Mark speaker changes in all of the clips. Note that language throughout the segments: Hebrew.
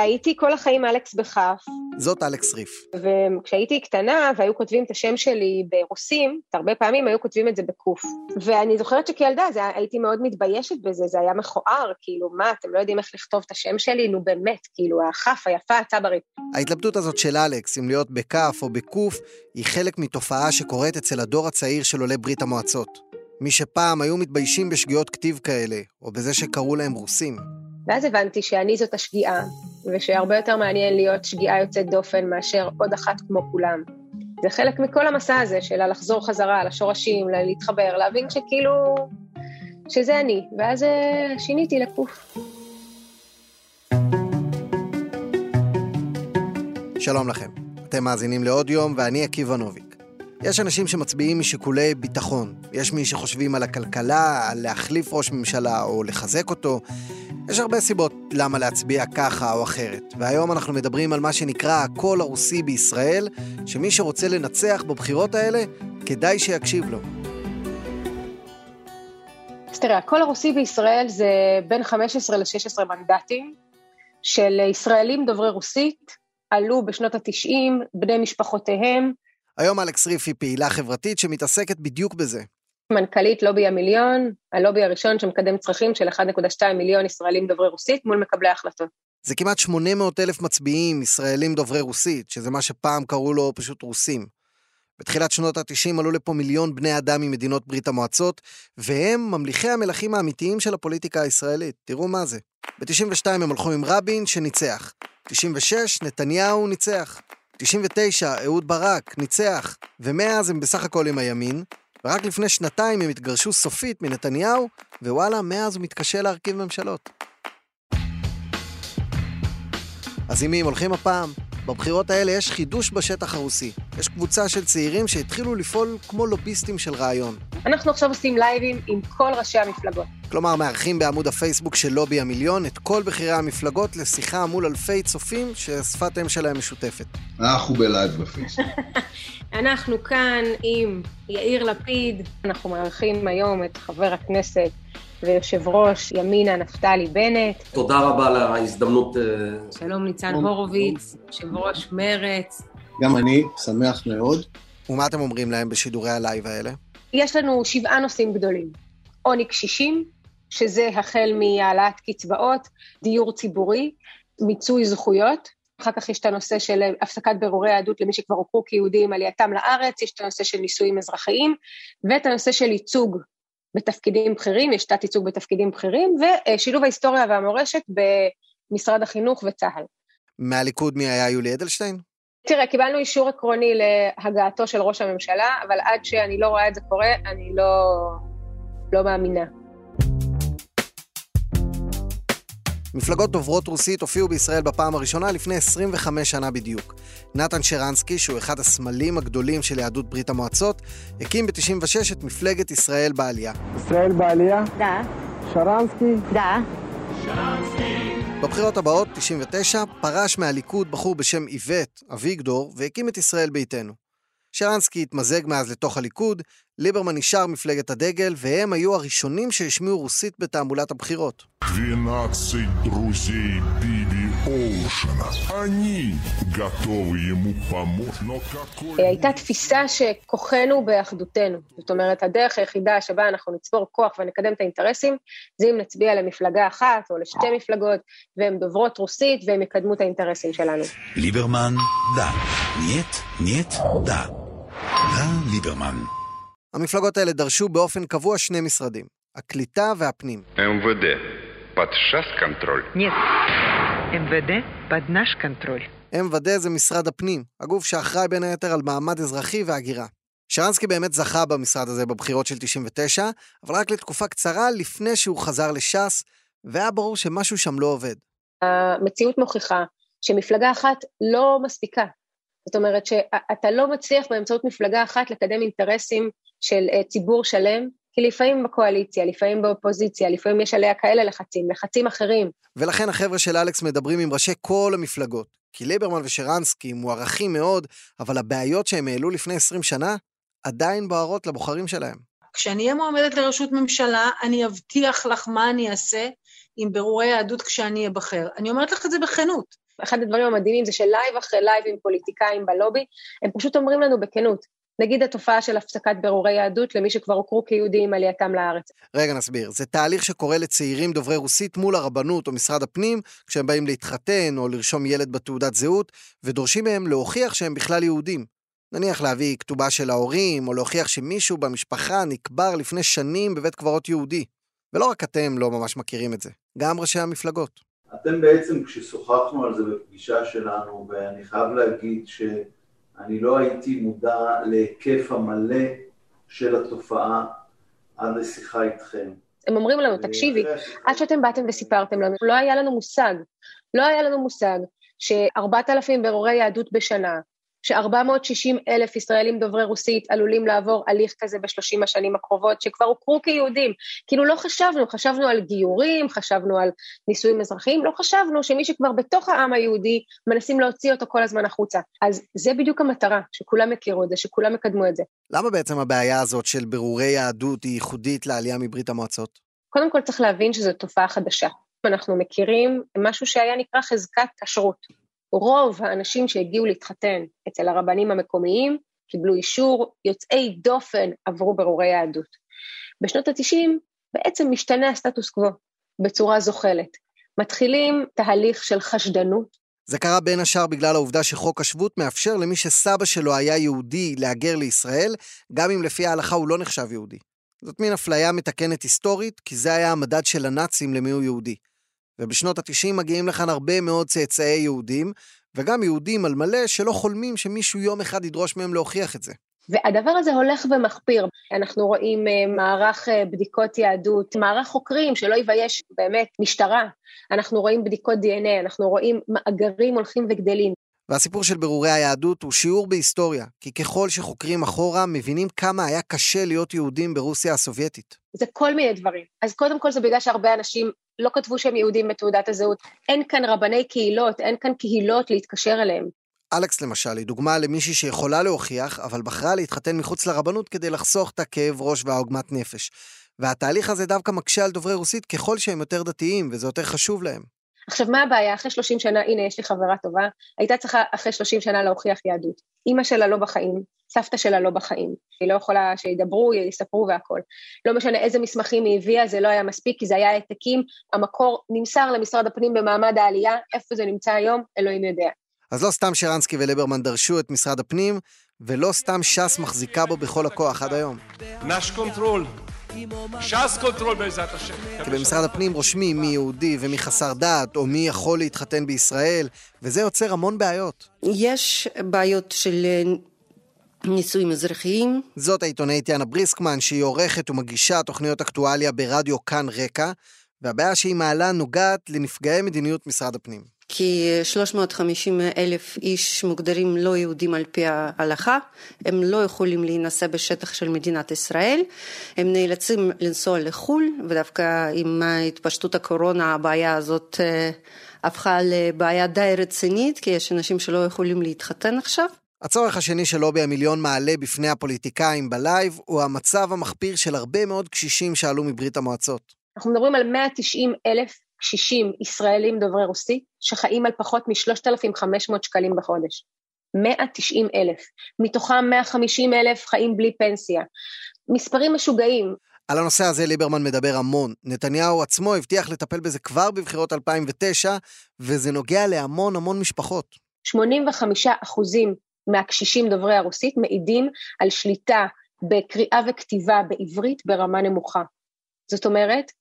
Speaker 1: הייתי כל החיים אלכס בכף.
Speaker 2: זאת אלכס ריף.
Speaker 1: וכשהייתי קטנה והיו כותבים את השם שלי ברוסים, הרבה פעמים היו כותבים את זה בקוף. ואני זוכרת שכילדה זה, הייתי מאוד מתביישת בזה, זה היה מכוער, כאילו, מה, אתם לא יודעים איך לכתוב את השם שלי? נו באמת, כאילו, הכף, היפה, הצברית.
Speaker 2: ההתלבטות הזאת של אלכס, אם להיות בכף או בקוף, היא חלק מתופעה שקורית אצל הדור הצעיר של עולי ברית המועצות. מי שפעם היו מתביישים בשגיאות כתיב כאלה, או בזה שקראו להם רוסים.
Speaker 1: ואז הבנתי שאני זאת השגיאה, ושהרבה יותר מעניין להיות שגיאה יוצאת דופן מאשר עוד אחת כמו כולם. זה חלק מכל המסע הזה של לחזור חזרה לשורשים, להתחבר, להבין שכאילו, שזה אני, ואז אה, שיניתי לקוף.
Speaker 2: שלום לכם, אתם מאזינים לעוד יום ואני עקיבא נוביק. יש אנשים שמצביעים משיקולי ביטחון, יש מי שחושבים על הכלכלה, על להחליף ראש ממשלה או לחזק אותו. יש הרבה סיבות למה להצביע ככה או אחרת, והיום אנחנו מדברים על מה שנקרא הקול הרוסי בישראל, שמי שרוצה לנצח בבחירות האלה, כדאי שיקשיב לו.
Speaker 1: אז תראה, הקול הרוסי בישראל זה בין 15 ל-16 מנדטים של ישראלים דוברי רוסית, עלו בשנות ה-90, בני משפחותיהם,
Speaker 2: היום אלכס ריף היא פעילה חברתית שמתעסקת בדיוק בזה.
Speaker 1: מנכ"לית לובי המיליון, הלובי הראשון שמקדם צרכים של 1.2 מיליון ישראלים דוברי רוסית מול מקבלי ההחלטות.
Speaker 2: זה כמעט 800 אלף מצביעים ישראלים דוברי רוסית, שזה מה שפעם קראו לו פשוט רוסים. בתחילת שנות ה-90 עלו לפה מיליון בני אדם ממדינות ברית המועצות, והם ממליכי המלכים האמיתיים של הפוליטיקה הישראלית. תראו מה זה. ב-92 הם הלכו עם רבין, שניצח. 96, נתניהו ניצח. 99, אהוד ברק, ניצח, ומאז הם בסך הכל עם הימין, ורק לפני שנתיים הם התגרשו סופית מנתניהו, ווואלה, מאז הוא מתקשה להרכיב ממשלות. אז עם מי הם הולכים הפעם? בבחירות האלה יש חידוש בשטח הרוסי. יש קבוצה של צעירים שהתחילו לפעול כמו לוביסטים של רעיון.
Speaker 1: אנחנו עכשיו עושים לייבים עם כל ראשי המפלגות.
Speaker 2: כלומר, מארחים בעמוד הפייסבוק של לובי המיליון את כל בכירי המפלגות לשיחה מול אלפי צופים ששפת אם שלהם משותפת.
Speaker 3: אנחנו בלייב בפייסבוק.
Speaker 1: אנחנו כאן עם יאיר לפיד, אנחנו מארחים היום את חבר הכנסת ויושב ראש ימינה נפתלי בנט.
Speaker 4: תודה רבה על ההזדמנות. אה,
Speaker 1: שלום ניצן הורוביץ, יושב ראש מרץ.
Speaker 3: גם אני שמח מאוד.
Speaker 2: ומה אתם אומרים להם בשידורי הלייב האלה?
Speaker 1: יש לנו שבעה נושאים גדולים. עוני קשישים, שזה החל מהעלאת קצבאות, דיור ציבורי, מיצוי זכויות, אחר כך יש את הנושא של הפסקת בירורי יהדות למי שכבר הוכרו כיהודים עלייתם לארץ, יש את הנושא של נישואים אזרחיים, ואת הנושא של ייצוג בתפקידים בכירים, יש תת ייצוג בתפקידים בכירים, ושילוב ההיסטוריה והמורשת במשרד החינוך וצה"ל.
Speaker 2: מהליכוד מי היה יולי אדלשטיין?
Speaker 1: תראה, קיבלנו אישור עקרוני להגעתו של ראש הממשלה, אבל עד שאני לא רואה את זה קורה, אני לא, לא מאמינה.
Speaker 2: מפלגות דוברות רוסית הופיעו בישראל בפעם הראשונה לפני 25 שנה בדיוק. נתן שרנסקי, שהוא אחד הסמלים הגדולים של יהדות ברית המועצות, הקים ב-96 את מפלגת ישראל בעלייה.
Speaker 5: ישראל בעלייה?
Speaker 6: דה.
Speaker 5: שרנסקי?
Speaker 6: דה.
Speaker 2: בבחירות הבאות, 99, פרש מהליכוד בחור בשם איווט, אביגדור, והקים את ישראל ביתנו. שרנסקי התמזג מאז לתוך הליכוד, ליברמן נשאר מפלגת הדגל, והם היו הראשונים שהשמיעו רוסית בתעמולת הבחירות. 12 друзей Билли
Speaker 1: Оушена. они готовы ему помочь, но какой... הייתה תפיסה שכוחנו באחדותנו. זאת אומרת, הדרך היחידה שבה אנחנו נצבור כוח ונקדם את האינטרסים, זה אם נצביע למפלגה אחת או לשתי מפלגות, והן דוברות רוסית והן יקדמו את האינטרסים שלנו. ליברמן, דה. נייט, נייט, דה.
Speaker 2: דה ליברמן. המפלגות האלה דרשו באופן קבוע שני משרדים, הקליטה והפנים. MVD. под шас контроль? Нет. МВД под наш контроль. MVD זה משרד הפנים, הגוף שאחראי בין היתר על מעמד אזרחי והגירה. שרנסקי באמת זכה במשרד הזה בבחירות של 99, אבל רק לתקופה קצרה לפני שהוא חזר לש"ס, והיה ברור שמשהו שם לא עובד.
Speaker 1: המציאות מוכיחה שמפלגה אחת לא מספיקה. זאת אומרת שאתה לא מצליח באמצעות מפלגה אחת לקדם אינטרסים של אה, ציבור שלם, כי לפעמים בקואליציה, לפעמים באופוזיציה, לפעמים יש עליה כאלה לחצים, לחצים אחרים.
Speaker 2: ולכן החבר'ה של אלכס מדברים עם ראשי כל המפלגות. כי ליברמן ושרנסקי מוערכים מאוד, אבל הבעיות שהם העלו לפני 20 שנה עדיין בוערות לבוחרים שלהם.
Speaker 6: כשאני אהיה מועמדת לראשות ממשלה, אני אבטיח לך מה אני אעשה עם בירורי יהדות כשאני אבחר. אני אומרת לך את זה בכנות.
Speaker 1: אחד הדברים המדהימים זה שלייב אחרי לייב עם פוליטיקאים בלובי, הם פשוט אומרים לנו בכנות, נגיד התופעה של הפסקת בירורי יהדות למי שכבר הוכרו כיהודים עם עלייתם לארץ.
Speaker 2: רגע, נסביר. זה תהליך שקורה לצעירים דוברי רוסית מול הרבנות או משרד הפנים, כשהם באים להתחתן או לרשום ילד בתעודת זהות, ודורשים מהם להוכיח שהם בכלל יהודים. נניח להביא כתובה של ההורים, או להוכיח שמישהו במשפחה נקבר לפני שנים בבית קברות יהודי. ולא רק אתם לא ממש מכירים את זה, גם ראשי המפלגות.
Speaker 7: אתם בעצם, כששוחחנו על זה בפגישה שלנו, ואני חייב להגיד שאני לא הייתי מודע להיקף המלא של התופעה עד לשיחה איתכם.
Speaker 1: הם אומרים לנו, תקשיבי, עד שאתם באתם וסיפרתם לנו, לא היה לנו מושג, לא היה לנו מושג ש-4,000 בירורי יהדות בשנה, ש-460 אלף ישראלים דוברי רוסית עלולים לעבור הליך כזה בשלושים השנים הקרובות, שכבר הוכרו כיהודים. כאילו לא חשבנו, חשבנו על גיורים, חשבנו על נישואים אזרחיים, לא חשבנו שמי שכבר בתוך העם היהודי, מנסים להוציא אותו כל הזמן החוצה. אז זה בדיוק המטרה, שכולם יכירו את זה, שכולם יקדמו את זה.
Speaker 2: למה בעצם הבעיה הזאת של בירורי יהדות היא ייחודית לעלייה מברית המועצות?
Speaker 1: קודם כל צריך להבין שזו תופעה חדשה. אנחנו מכירים משהו שהיה נקרא חזקת כשרות. רוב האנשים שהגיעו להתחתן אצל הרבנים המקומיים קיבלו אישור, יוצאי דופן עברו ברורי יהדות. בשנות ה-90 בעצם משתנה הסטטוס קוו בצורה זוחלת. מתחילים תהליך של חשדנות.
Speaker 2: זה קרה בין השאר בגלל העובדה שחוק השבות מאפשר למי שסבא שלו היה יהודי להגר לישראל, גם אם לפי ההלכה הוא לא נחשב יהודי. זאת מין אפליה מתקנת היסטורית, כי זה היה המדד של הנאצים למי הוא יהודי. ובשנות ה-90 מגיעים לכאן הרבה מאוד צאצאי יהודים, וגם יהודים על מלא שלא חולמים שמישהו יום אחד ידרוש מהם להוכיח את זה.
Speaker 1: והדבר הזה הולך ומחפיר. אנחנו רואים uh, מערך uh, בדיקות יהדות, מערך חוקרים שלא יבייש באמת משטרה. אנחנו רואים בדיקות DNA, אנחנו רואים מאגרים הולכים וגדלים.
Speaker 2: והסיפור של בירורי היהדות הוא שיעור בהיסטוריה, כי ככל שחוקרים אחורה, מבינים כמה היה קשה להיות יהודים ברוסיה הסובייטית.
Speaker 1: זה כל מיני דברים. אז קודם כל זה בגלל שהרבה אנשים לא כתבו שהם יהודים בתעודת הזהות. אין כאן רבני קהילות, אין כאן קהילות להתקשר אליהם.
Speaker 2: אלכס למשל היא דוגמה למישהי שיכולה להוכיח, אבל בחרה להתחתן מחוץ לרבנות כדי לחסוך את הכאב ראש והעוגמת נפש. והתהליך הזה דווקא מקשה על דוברי רוסית ככל שהם יותר דתיים, וזה יותר חשוב להם.
Speaker 1: עכשיו, מה הבעיה? אחרי 30 שנה, הנה, יש לי חברה טובה, הייתה צריכה אחרי 30 שנה להוכיח יהדות. אימא שלה לא בחיים, סבתא שלה לא בחיים. היא לא יכולה שידברו, יספרו והכול. לא משנה איזה מסמכים היא הביאה, זה לא היה מספיק, כי זה היה העתקים, המקור נמסר למשרד הפנים במעמד העלייה, איפה זה נמצא היום, אלוהים יודע.
Speaker 2: אז לא סתם שרנסקי וליברמן דרשו את משרד הפנים, ולא סתם ש"ס מחזיקה בו בכל הכוח עד היום.
Speaker 8: Наш контроль. ש"ס контроль בעזרת השם.
Speaker 2: כי במשרד הפנים רושמים מי יהודי ומי חסר דת, או מי יכול להתחתן בישראל, וזה יוצר המון בעיות.
Speaker 9: יש בעיות של נישואים אזרחיים.
Speaker 2: זאת העיתונאית יאנה בריסקמן, שהיא עורכת ומגישה תוכניות אקטואליה ברדיו כאן רקע, והבעיה שהיא מעלה נוגעת לנפגעי מדיניות משרד הפנים.
Speaker 9: כ-350 אלף איש מוגדרים לא יהודים על פי ההלכה, הם לא יכולים להינשא בשטח של מדינת ישראל, הם נאלצים לנסוע לחו"ל, ודווקא עם התפשטות הקורונה הבעיה הזאת אה, הפכה לבעיה די רצינית, כי יש אנשים שלא יכולים להתחתן עכשיו.
Speaker 2: הצורך השני של לובי המיליון מעלה בפני הפוליטיקאים בלייב הוא המצב המחפיר של הרבה מאוד קשישים שעלו מברית המועצות.
Speaker 1: אנחנו מדברים על 190 אלף קשישים ישראלים דוברי רוסית שחיים על פחות מ-3,500 שקלים בחודש. 190 אלף, מתוכם 150 אלף חיים בלי פנסיה. מספרים משוגעים.
Speaker 2: על הנושא הזה ליברמן מדבר המון. נתניהו עצמו הבטיח לטפל בזה כבר בבחירות 2009, וזה נוגע להמון המון משפחות.
Speaker 1: 85 אחוזים מהקשישים דוברי הרוסית מעידים על שליטה בקריאה וכתיבה בעברית ברמה נמוכה. זאת אומרת,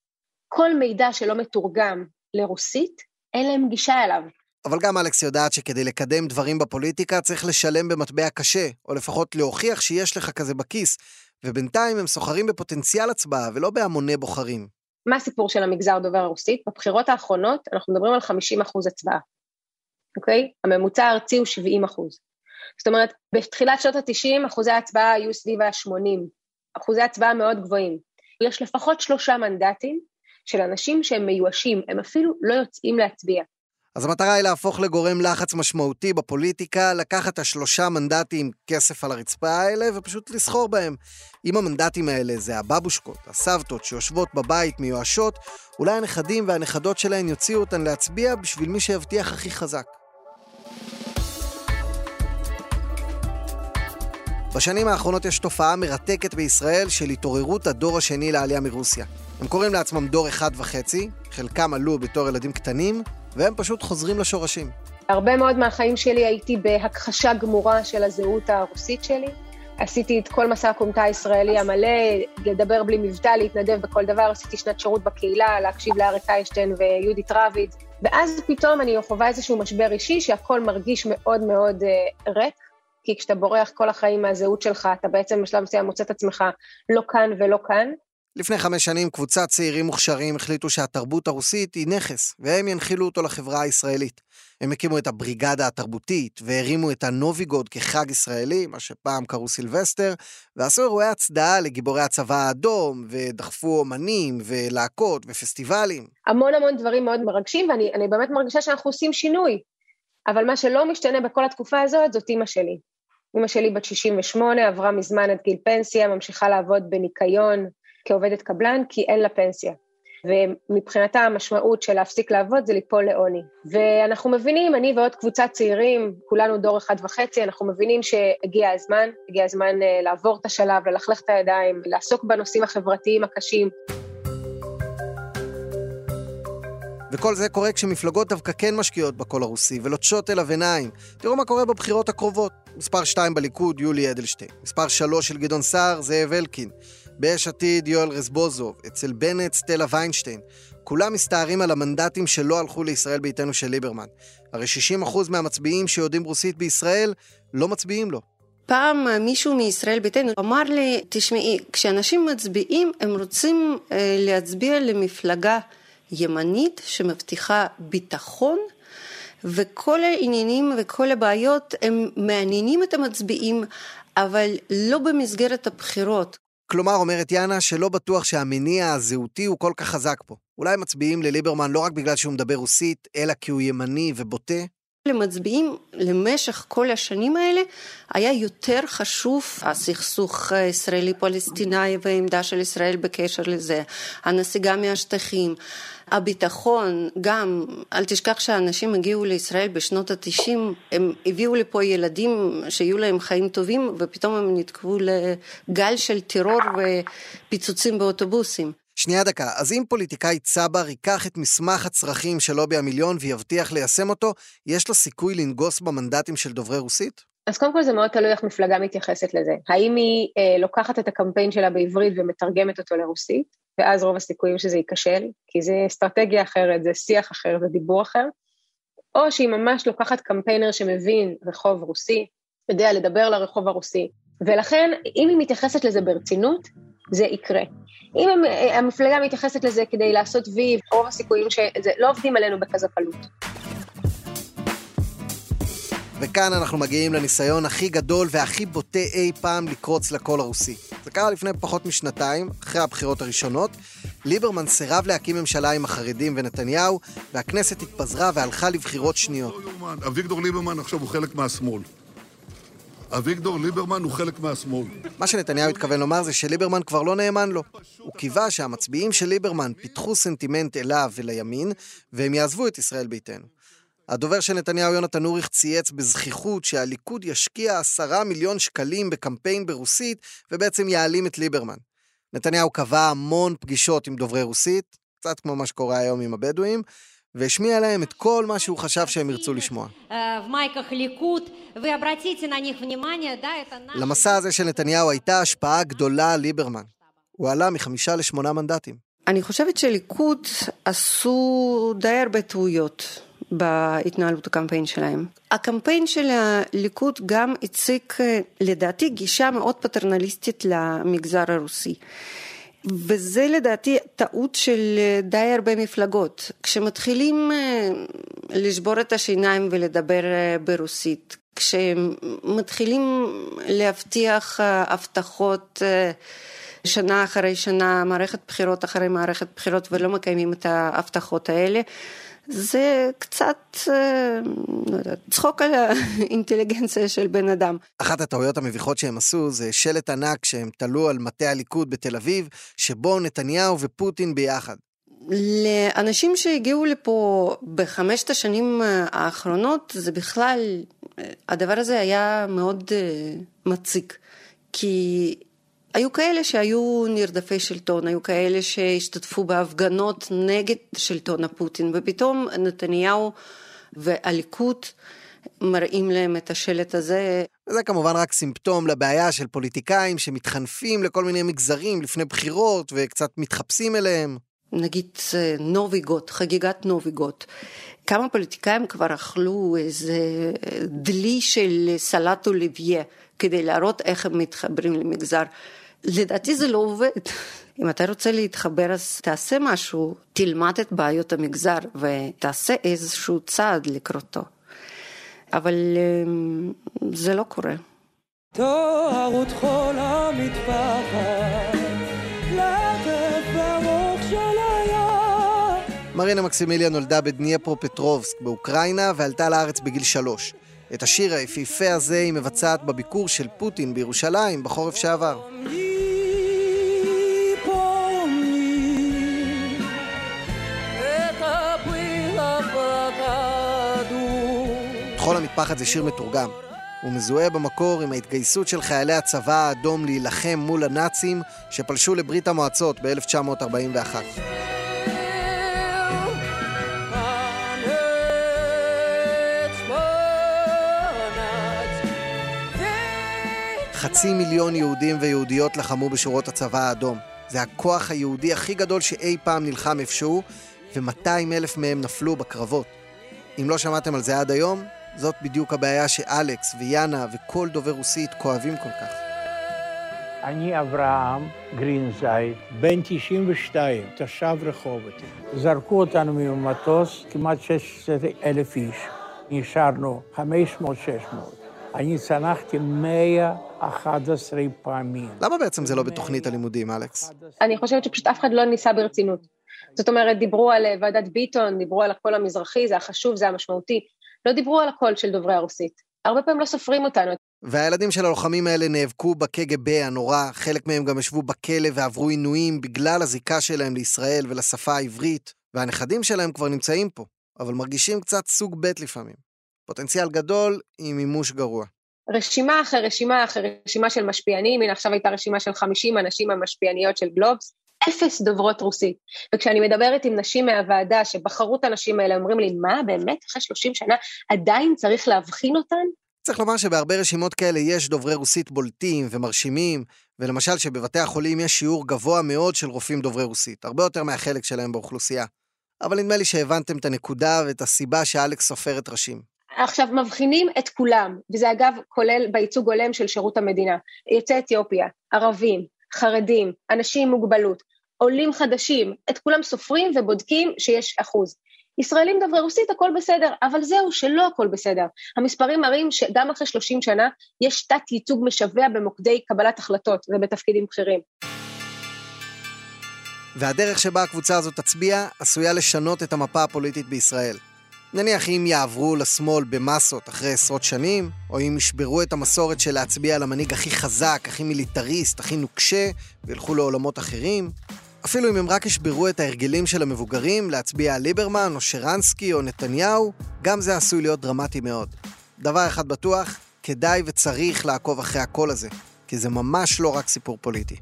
Speaker 1: כל מידע שלא מתורגם לרוסית, אין להם גישה אליו.
Speaker 2: אבל גם אלכס יודעת שכדי לקדם דברים בפוליטיקה צריך לשלם במטבע קשה, או לפחות להוכיח שיש לך כזה בכיס, ובינתיים הם סוחרים בפוטנציאל הצבעה ולא בהמוני בוחרים.
Speaker 1: מה הסיפור של המגזר דובר הרוסית? בבחירות האחרונות אנחנו מדברים על 50 אחוז הצבעה, אוקיי? הממוצע הארצי הוא 70 אחוז. זאת אומרת, בתחילת שנות ה-90 אחוזי ההצבעה היו סביב ה-80, אחוזי הצבעה מאוד גבוהים. יש לפחות שלושה מנדטים של אנשים שהם מיואשים, הם אפילו לא יוצאים להצביע.
Speaker 2: אז המטרה היא להפוך לגורם לחץ משמעותי בפוליטיקה, לקחת את השלושה מנדטים כסף על הרצפה האלה ופשוט לסחור בהם. אם המנדטים האלה זה הבבושקות, הסבתות שיושבות בבית מיואשות, אולי הנכדים והנכדות שלהן יוציאו אותן להצביע בשביל מי שיבטיח הכי חזק. בשנים האחרונות יש תופעה מרתקת בישראל של התעוררות הדור השני לעלייה מרוסיה. הם קוראים לעצמם דור אחד וחצי, חלקם עלו בתור ילדים קטנים, והם פשוט חוזרים לשורשים.
Speaker 1: הרבה מאוד מהחיים שלי הייתי בהכחשה גמורה של הזהות הרוסית שלי. עשיתי את כל מסע הכומתה הישראלי המלא, לדבר בלי מבטא, להתנדב בכל דבר, עשיתי שנת שירות בקהילה, להקשיב לאריק איינשטיין ויהודית רביד, ואז פתאום אני חווה איזשהו משבר אישי שהכל מרגיש מאוד מאוד uh, ריק, כי כשאתה בורח כל החיים מהזהות שלך, אתה בעצם בשלב מסוים מוצא את עצמך לא כאן ולא כאן,
Speaker 2: לפני חמש שנים קבוצת צעירים מוכשרים החליטו שהתרבות הרוסית היא נכס, והם ינחילו אותו לחברה הישראלית. הם הקימו את הבריגדה התרבותית, והרימו את הנובי גוד כחג ישראלי, מה שפעם קראו סילבסטר, ועשו אירועי הצדעה לגיבורי הצבא האדום, ודחפו אומנים, ולהקות, ופסטיבלים.
Speaker 1: המון המון דברים מאוד מרגשים, ואני באמת מרגישה שאנחנו עושים שינוי. אבל מה שלא משתנה בכל התקופה הזאת, זאת אימא שלי. אימא שלי בת 68, עברה מזמן עד גיל פנסיה, ממשיכה לעבוד בניקיון, כעובדת קבלן, כי אין לה פנסיה. ומבחינתה המשמעות של להפסיק לעבוד זה ליפול לעוני. ואנחנו מבינים, אני ועוד קבוצת צעירים, כולנו דור אחד וחצי, אנחנו מבינים שהגיע הזמן, הגיע הזמן אה, לעבור את השלב, ללכלך את הידיים, לעסוק בנושאים החברתיים הקשים.
Speaker 2: וכל זה קורה כשמפלגות דווקא כן משקיעות בקול הרוסי ולוטשות אליו עיניים. תראו מה קורה בבחירות הקרובות. מספר 2 בליכוד, יולי אדלשטיין. מספר 3 של גדעון סער, זאב אלקין. ביש עתיד יואל רזבוזוב, אצל בנט סטלה ויינשטיין. כולם מסתערים על המנדטים שלא הלכו לישראל ביתנו של ליברמן. הרי 60% מהמצביעים שיודעים רוסית בישראל לא מצביעים לו.
Speaker 9: פעם מישהו מישראל ביתנו אמר לי, תשמעי, כשאנשים מצביעים, הם רוצים אה, להצביע למפלגה ימנית שמבטיחה ביטחון, וכל העניינים וכל הבעיות הם מעניינים את המצביעים, אבל לא במסגרת הבחירות.
Speaker 2: כלומר, אומרת יאנה, שלא בטוח שהמניע הזהותי הוא כל כך חזק פה. אולי מצביעים לליברמן לא רק בגלל שהוא מדבר רוסית, אלא כי הוא ימני ובוטה?
Speaker 9: למצביעים למשך כל השנים האלה היה יותר חשוב הסכסוך הישראלי-פלסטיני והעמדה של ישראל בקשר לזה, הנסיגה מהשטחים, הביטחון, גם, אל תשכח שאנשים הגיעו לישראל בשנות התשעים, הם הביאו לפה ילדים שיהיו להם חיים טובים ופתאום הם נתקעו לגל של טרור ופיצוצים באוטובוסים.
Speaker 2: שנייה דקה, אז אם פוליטיקאי צבר ייקח את מסמך הצרכים של לובי המיליון ויבטיח ליישם אותו, יש לו סיכוי לנגוס במנדטים של דוברי רוסית?
Speaker 1: אז קודם כל זה מאוד תלוי איך מפלגה מתייחסת לזה. האם היא אה, לוקחת את הקמפיין שלה בעברית ומתרגמת אותו לרוסית, ואז רוב הסיכויים שזה ייכשל, כי זה אסטרטגיה אחרת, זה שיח אחר, זה דיבור אחר, או שהיא ממש לוקחת קמפיינר שמבין רחוב רוסי, יודע לדבר לרחוב הרוסי, ולכן אם היא מתייחסת לזה ברצינות, זה יקרה. אם הם, המפלגה מתייחסת לזה כדי לעשות וי, רוב הסיכויים שזה לא עובדים עלינו בכזה קלות.
Speaker 2: וכאן אנחנו מגיעים לניסיון הכי גדול והכי בוטה אי פעם לקרוץ לקול הרוסי. זה קרה לפני פחות משנתיים, אחרי הבחירות הראשונות. ליברמן סירב להקים ממשלה עם החרדים ונתניהו, והכנסת התפזרה והלכה לבחירות שניות.
Speaker 10: אביגדור ליברמן עכשיו הוא חלק מהשמאל. אביגדור ליברמן הוא חלק מהשמאל.
Speaker 2: מה שנתניהו התכוון לומר זה שליברמן כבר לא נאמן לו. הוא קיווה שהמצביעים של ליברמן פיתחו סנטימנט אליו ולימין, והם יעזבו את ישראל ביתנו. הדובר של נתניהו יונתן אוריך צייץ בזכיחות שהליכוד ישקיע עשרה מיליון שקלים בקמפיין ברוסית ובעצם יעלים את ליברמן. נתניהו קבע המון פגישות עם דוברי רוסית, קצת כמו מה שקורה היום עם הבדואים, והשמיע להם את כל מה שהוא חשב שהם ירצו לשמוע. למסע הזה של נתניהו הייתה השפעה גדולה על ליברמן. הוא עלה מחמישה לשמונה מנדטים.
Speaker 9: אני חושבת שליכוד עשו די הרבה טעויות. בהתנהלות הקמפיין שלהם. הקמפיין של הליכוד גם הציג לדעתי גישה מאוד פטרנליסטית למגזר הרוסי. וזה לדעתי טעות של די הרבה מפלגות. כשמתחילים לשבור את השיניים ולדבר ברוסית, כשמתחילים להבטיח הבטחות שנה אחרי שנה, מערכת בחירות אחרי מערכת בחירות, ולא מקיימים את ההבטחות האלה. זה קצת, אה, לא יודעת, צחוק על האינטליגנציה של בן אדם.
Speaker 2: אחת הטעויות המביכות שהם עשו זה שלט ענק שהם תלו על מטה הליכוד בתל אביב, שבו נתניהו ופוטין ביחד.
Speaker 9: לאנשים שהגיעו לפה בחמשת השנים האחרונות, זה בכלל, הדבר הזה היה מאוד אה, מציק. כי היו כאלה שהיו נרדפי שלטון, היו כאלה שהשתתפו בהפגנות נגד שלטון הפוטין, ופתאום נתניהו והליכוד מראים להם את השלט הזה.
Speaker 2: זה כמובן רק סימפטום לבעיה של פוליטיקאים שמתחנפים לכל מיני מגזרים לפני בחירות וקצת מתחפשים אליהם.
Speaker 9: נגיד אה, נוביגות, חגיגת נוביגות. כמה פוליטיקאים כבר אכלו איזה אה, דלי של סלט אוליביה כדי להראות איך הם מתחברים למגזר. לדעתי זה לא עובד. אם אתה רוצה להתחבר אז תעשה משהו, תלמד את בעיות המגזר ותעשה איזשהו צעד לקרותו. אבל אמ, זה לא קורה. תוארות חול המטפחת,
Speaker 2: מרינה מקסימיליה נולדה בדנייפרו פטרובסק באוקראינה ועלתה לארץ בגיל שלוש. את השיר היפהפה הזה היא מבצעת בביקור של פוטין בירושלים בחורף שעבר. טחול המטפחת זה שיר מתורגם. הוא מזוהה במקור עם ההתגייסות של חיילי הצבא האדום להילחם מול הנאצים שפלשו לברית המועצות ב-1941. חצי מיליון יהודים ויהודיות לחמו בשורות הצבא האדום. זה הכוח היהודי הכי גדול שאי פעם נלחם איפשהו, ו-200 אלף מהם נפלו בקרבות. אם לא שמעתם על זה עד היום, זאת בדיוק הבעיה שאלכס ויאנה וכל דובר רוסית כואבים כל כך.
Speaker 11: אני אברהם גרינזייד, בן 92, תושב רחובות. זרקו אותנו ממטוס, כמעט 16 אלף איש. נשארנו 500-600. אני צנחתי 111 פעמים.
Speaker 2: למה בעצם זה לא בתוכנית הלימודים, אלכס?
Speaker 1: אני חושבת שפשוט אף אחד לא ניסה ברצינות. זאת אומרת, דיברו על אה, ועדת ביטון, דיברו על הקול המזרחי, זה החשוב, זה המשמעותי. לא דיברו על הקול של דוברי הרוסית. הרבה פעמים לא סופרים אותנו.
Speaker 2: והילדים של הלוחמים האלה נאבקו בקג"ב הנורא, חלק מהם גם ישבו בכלא ועברו עינויים בגלל הזיקה שלהם לישראל ולשפה העברית, והנכדים שלהם כבר נמצאים פה, אבל מרגישים קצת סוג ב' לפעמים. פוטנציאל גדול עם מימוש גרוע.
Speaker 1: רשימה אחרי רשימה אחרי רשימה של משפיענים, הנה עכשיו הייתה רשימה של 50 הנשים המשפיעניות של גלובס, אפס דוברות רוסית. וכשאני מדברת עם נשים מהוועדה שבחרו את הנשים האלה, אומרים לי, מה, באמת, אחרי 30 שנה עדיין צריך להבחין אותן?
Speaker 2: צריך לומר שבהרבה רשימות כאלה יש דוברי רוסית בולטים ומרשימים, ולמשל שבבתי החולים יש שיעור גבוה מאוד של רופאים דוברי רוסית, הרבה יותר מהחלק שלהם באוכלוסייה. אבל נדמה לי שהבנתם את הנקודה ואת הסיבה שאלכס סופרת ראשים.
Speaker 1: עכשיו, מבחינים את כולם, וזה אגב כולל בייצוג הולם של שירות המדינה, יוצאי אתיופיה, ערבים, חרדים, אנשים עם מוגבלות, עולים חדשים, את כולם סופרים ובודקים שיש אחוז. ישראלים דוברי רוסית הכל בסדר, אבל זהו שלא הכל בסדר. המספרים מראים שגם אחרי 30 שנה יש תת ייצוג משווע במוקדי קבלת החלטות ובתפקידים בכירים.
Speaker 2: והדרך שבה הקבוצה הזאת תצביע עשויה לשנות את המפה הפוליטית בישראל. נניח אם יעברו לשמאל במסות אחרי עשרות שנים, או אם ישברו את המסורת של להצביע על המנהיג הכי חזק, הכי מיליטריסט, הכי נוקשה, וילכו לעולמות אחרים. אפילו אם הם רק ישברו את ההרגלים של המבוגרים להצביע על ליברמן, או שרנסקי, או נתניהו, גם זה עשוי להיות דרמטי מאוד. דבר אחד בטוח, כדאי וצריך לעקוב אחרי הקול הזה, כי זה ממש לא רק סיפור פוליטי.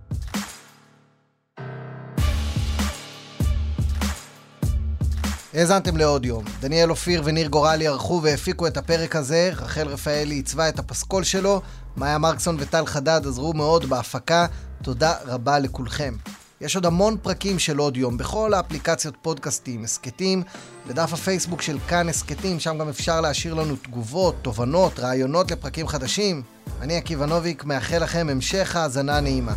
Speaker 2: האזנתם לעוד יום. דניאל אופיר וניר גורלי ערכו והפיקו את הפרק הזה, רחל רפאלי עיצבה את הפסקול שלו, מאיה מרקסון וטל חדד עזרו מאוד בהפקה, תודה רבה לכולכם. יש עוד המון פרקים של עוד יום בכל האפליקציות פודקאסטים, הסכתים, לדף הפייסבוק של כאן הסכתים, שם גם אפשר להשאיר לנו תגובות, תובנות, רעיונות לפרקים חדשים. אני עקיבא נוביק, מאחל לכם המשך האזנה נעימה.